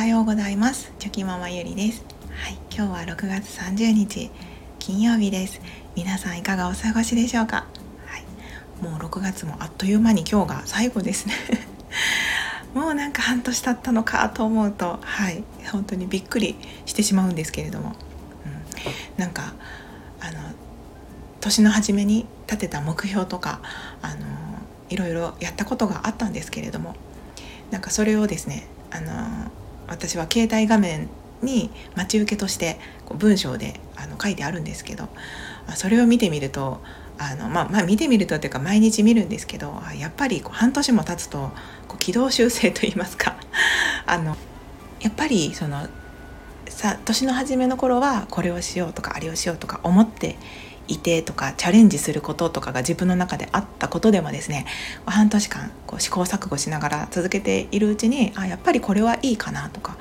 はようございます。チョキママゆりです。はい今日は6月30日金曜日です。皆さんいかがお過ごしでしょうか？はいもう6月もあっという間に今日が最後ですね。もうなんか半年経ったのかと思うとはい本当にびっくりしてしまうんですけれども、うん、なんかあの年の初めに立てた目標とかあのいろいろやったことがあったんですけれどもなんかそれをですねあの私は携帯画面に待ち受けとしてこう文章であの書いてあるんですけどそれを見てみるとあの、まあ、まあ見てみるとっていうか毎日見るんですけどやっぱりこう半年も経つとこう軌道修正といいますか あのやっぱりそのさ年の初めの頃はこれをしようとかあれをしようとか思っていてとかチャレンジすることとかが自分の中であったことでもですね半年間こう試行錯誤しながら続けているうちにあやっぱりこれはいいかなとか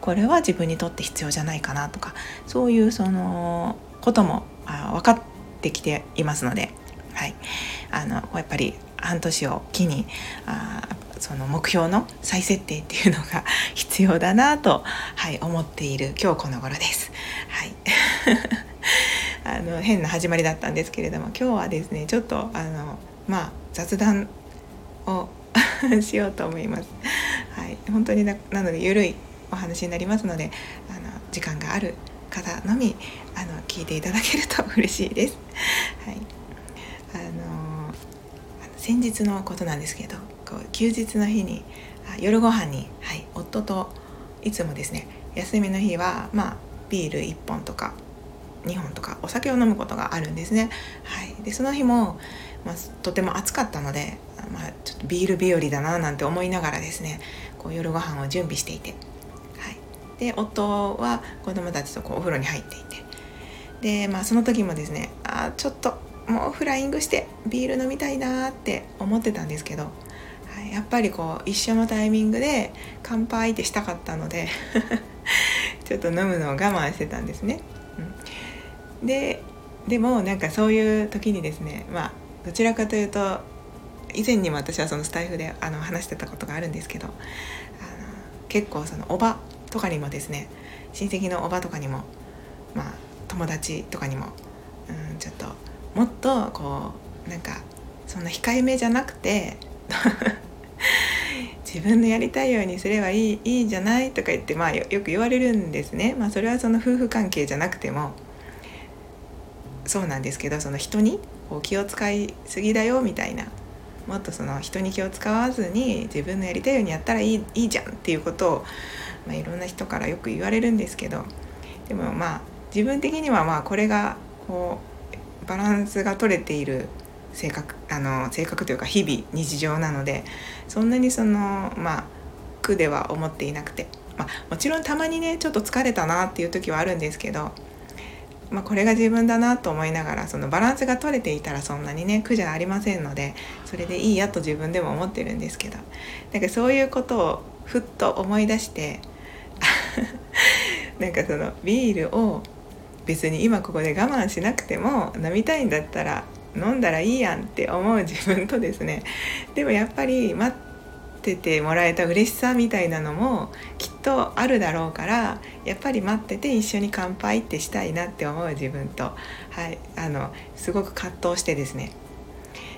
これは自分にとって必要じゃないかなとかそういうそのこともあ分かってきていますので、はい、あのやっぱり半年を機にあその目標の再設定っていうのが 必要だなと、はい、思っている今日この頃です。はいあの変な始まりだったんですけれども今日はですねちょっとあのまあ雑談を しようと思います。はい、本当にななのでゆるいお話になりますのであの時間がある方のみあの聞いていただけると嬉しいです。はい、あの先日のことなんですけどこう休日の日に夜ご飯に、はい、夫といつもですね休みの日はまあビール1本とか2本とかお酒を飲むことがあるんですね。はい、でその日も、まあ、とても暑かったので、まあ、ちょっとビール日和だななんて思いながらですねこう夜ご飯を準備していて、はい、で夫は子供たちとこうお風呂に入っていて。で、まあ、その時もですねあちょっともうフライングしてビール飲みたいなって思ってたんですけど、はい、やっぱりこう一緒のタイミングで乾杯ってしたかったので ちょっと飲むのを我慢してたんですね。ででもなんかそういう時にですねまあどちらかというと以前にも私はそのスタイフであの話してたことがあるんですけどあの結構そのおばとかにもですね親戚のおばとかにもまあ友達とかにもうんちょっともっとこうなんかそんな控えめじゃなくて 自分のやりたいようにすればいいいいじゃないとか言ってまあよく言われるんですね。まあ、それはその夫婦関係じゃなくてもそうなんですけどその人にこう気を使いすぎだよみたいなもっとその人に気を使わずに自分のやりたいようにやったらいいいいじゃんっていうことを、まあ、いろんな人からよく言われるんですけどでもまあ自分的にはまあこれがこうバランスが取れている性格あの性格というか日々日常なのでそんなにそのまあ苦では思っていなくて、まあ、もちろんたまにねちょっと疲れたなっていう時はあるんですけどまあ、これが自分だなと思いながらそのバランスが取れていたらそんなにね苦じゃありませんのでそれでいいやと自分でも思ってるんですけど。なんかそういうことをふっと思い出して なんかそのビールを別に今ここで我慢しなくても飲みたいんだったら飲んだらいいやんって思う自分とですね。でもやっぱり待っててもらえた嬉しさみたいなのもきっとあるだろうからやっぱり待ってて一緒に乾杯ってしたいなって思う自分と、はい、あのすごく葛藤してですね。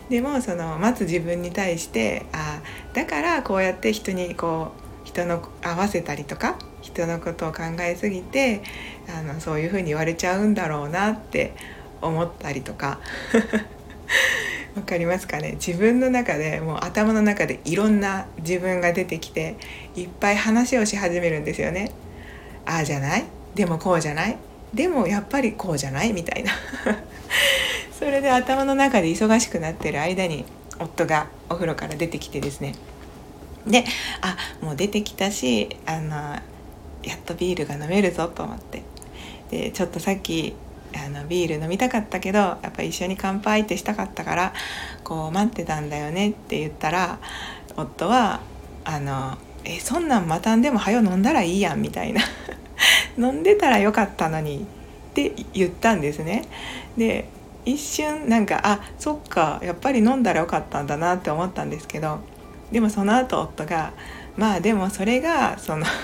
でもその待つ自分に対してあだからこうやって人にこう人の合わせたりとか人のことを考えすぎてあのそういうふうに言われちゃうんだろうなって思ったりとか。わかりますかね？自分の中でもう頭の中でいろんな自分が出てきていっぱい話をし始めるんですよね。ああじゃない？でもこうじゃない？でもやっぱりこうじゃない？みたいな。それで頭の中で忙しくなってる間に夫がお風呂から出てきてですね。であもう出てきたしあのやっとビールが飲めるぞと思って。でちょっとさっきあのビール飲みたかったけどやっぱ一緒に乾杯ってしたかったからこう待ってたんだよねって言ったら夫はあの「えそんなんまたんでも早飲んだらいいやん」みたいな 飲んでたらよかったのにって言ったんですね。で一瞬なんかあそっかやっぱり飲んだらよかったんだなって思ったんですけどでもその後夫がまあでもそれがその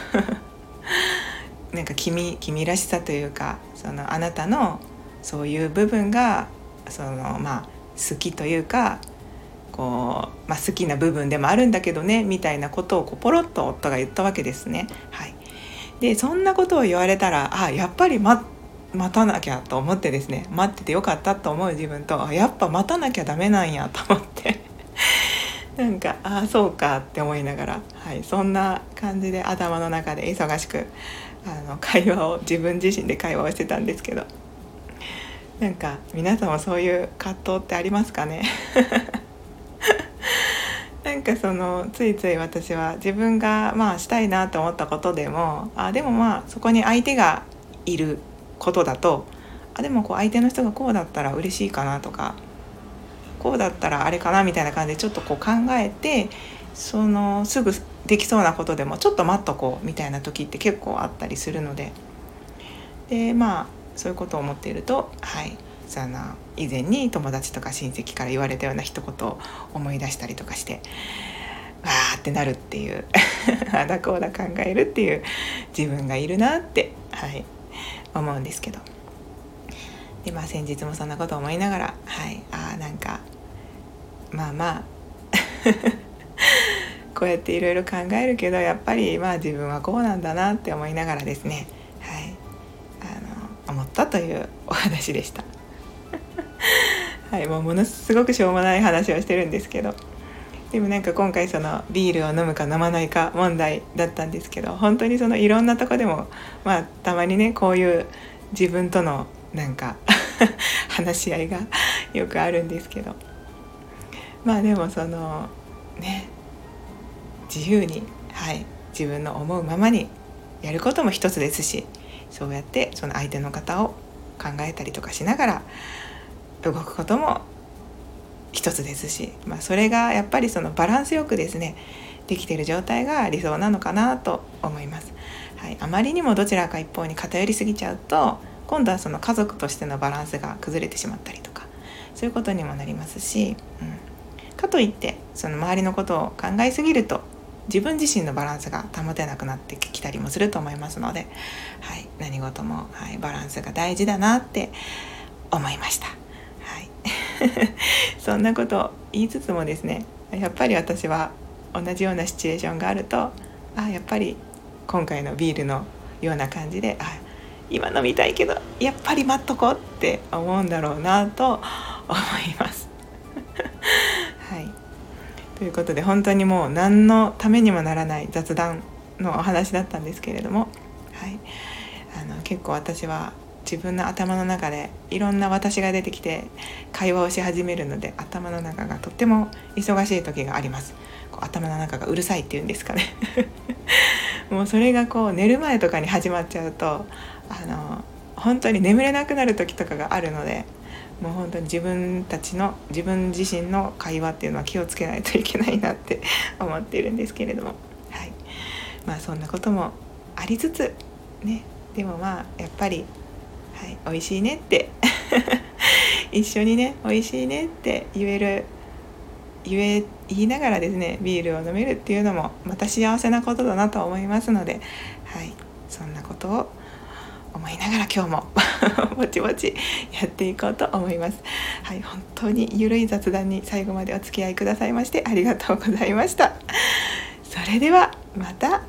なんか君君らしさというかそのあなたのそういう部分がそのまあ好きというかこう、まあ、好きな部分でもあるんだけどねみたいなことをこうポロッと夫が言ったわけですね。はい、でそんなことを言われたらあやっぱり待待たなきゃと思ってですね。待っててよかったと思う自分と。やっぱ待たなきゃダメなんや と思って。なんかああそうかって思いながら、はい、そんな感じで頭の中で忙しくあの会話を自分自身で会話をしてたんですけど。なんか皆さんもそういう葛藤ってありますかね？なんかそのついつい私は自分がまあしたいなと思ったことでもあでもまあそこに相手がいることだとあでもこう相手の人がこうだったら嬉しいかなとかこうだったらあれかなみたいな感じでちょっとこう考えてそのすぐできそうなことでもちょっと待っとこうみたいな時って結構あったりするので。でまあそういうことを思っているとはいその以前に友達とか親戚から言われたような一言を思い出したりとかしてわーってなるっていう あだこうだ考えるっていう自分がいるなって、はい、思うんですけど。でまあ先日もそんなこと思いながらはいあなんかまあまあこうやっていろいろ考えるけどやっぱりまあ自分はこうなんだなって思いながらですね。はい。あの思ったというお話でした。はい、もうものすごくしょうもない話をしてるんですけど。でもなんか今回そのビールを飲むか飲まないか問題だったんですけど本当にそのいろんなとこでもまあたまにねこういう自分とのなんか 話し合いがよくあるんですけど。まあでもそのね自由に、はい、自分の思うままにやることも一つですしそうやってその相手の方を考えたりとかしながら動くことも一つですし、まあ、それがやっぱりそのバランスよくですねできてる状態が理想なのかなと思います。はい、あまりにもどちらか一方に偏りすぎちゃうと今度はその家族としてのバランスが崩れてしまったりとかそういうことにもなりますし、うん、かといってその周りのことを考えすぎると自分自身のバランスが保てなくなってきたりもすると思いますので、はい、何事も、はい、バランスが大事だなって思いました。はい そんなことを言いつつもですねやっぱり私は同じようなシチュエーションがあるとあやっぱり今回のビールのような感じであ今飲みたいけどやっぱり待っとこうって思うんだろうなと思います。ということで本当にもう何のためにもならない雑談のお話だったんですけれども、はい、あの結構私は自分の頭の中でいろんな私が出てきて会話をし始めるので頭の中がとっても忙しい時があります。こう頭の中がうるさいっていうんですかね。もうそれがこう寝る前とかに始まっちゃうとあの本当に眠れなくなる時とかがあるのでもう本当に自分たちの自分自身の会話っていうのは気をつけないといけないなって思っているんですけれども。はい。まあそんなこともありつつね。でもまあやっぱりはい、美味しいねって。一緒にね美味しいねって言える言え言いながらですねビールを飲めるっていうのもまた幸せなことだなと思いますので、はい、そんなことを思いながら今日も ぼちぼちやっていこうと思います。はい、本当にゆるい雑談に最後までお付き合いくださいましてありがとうございました。それではまた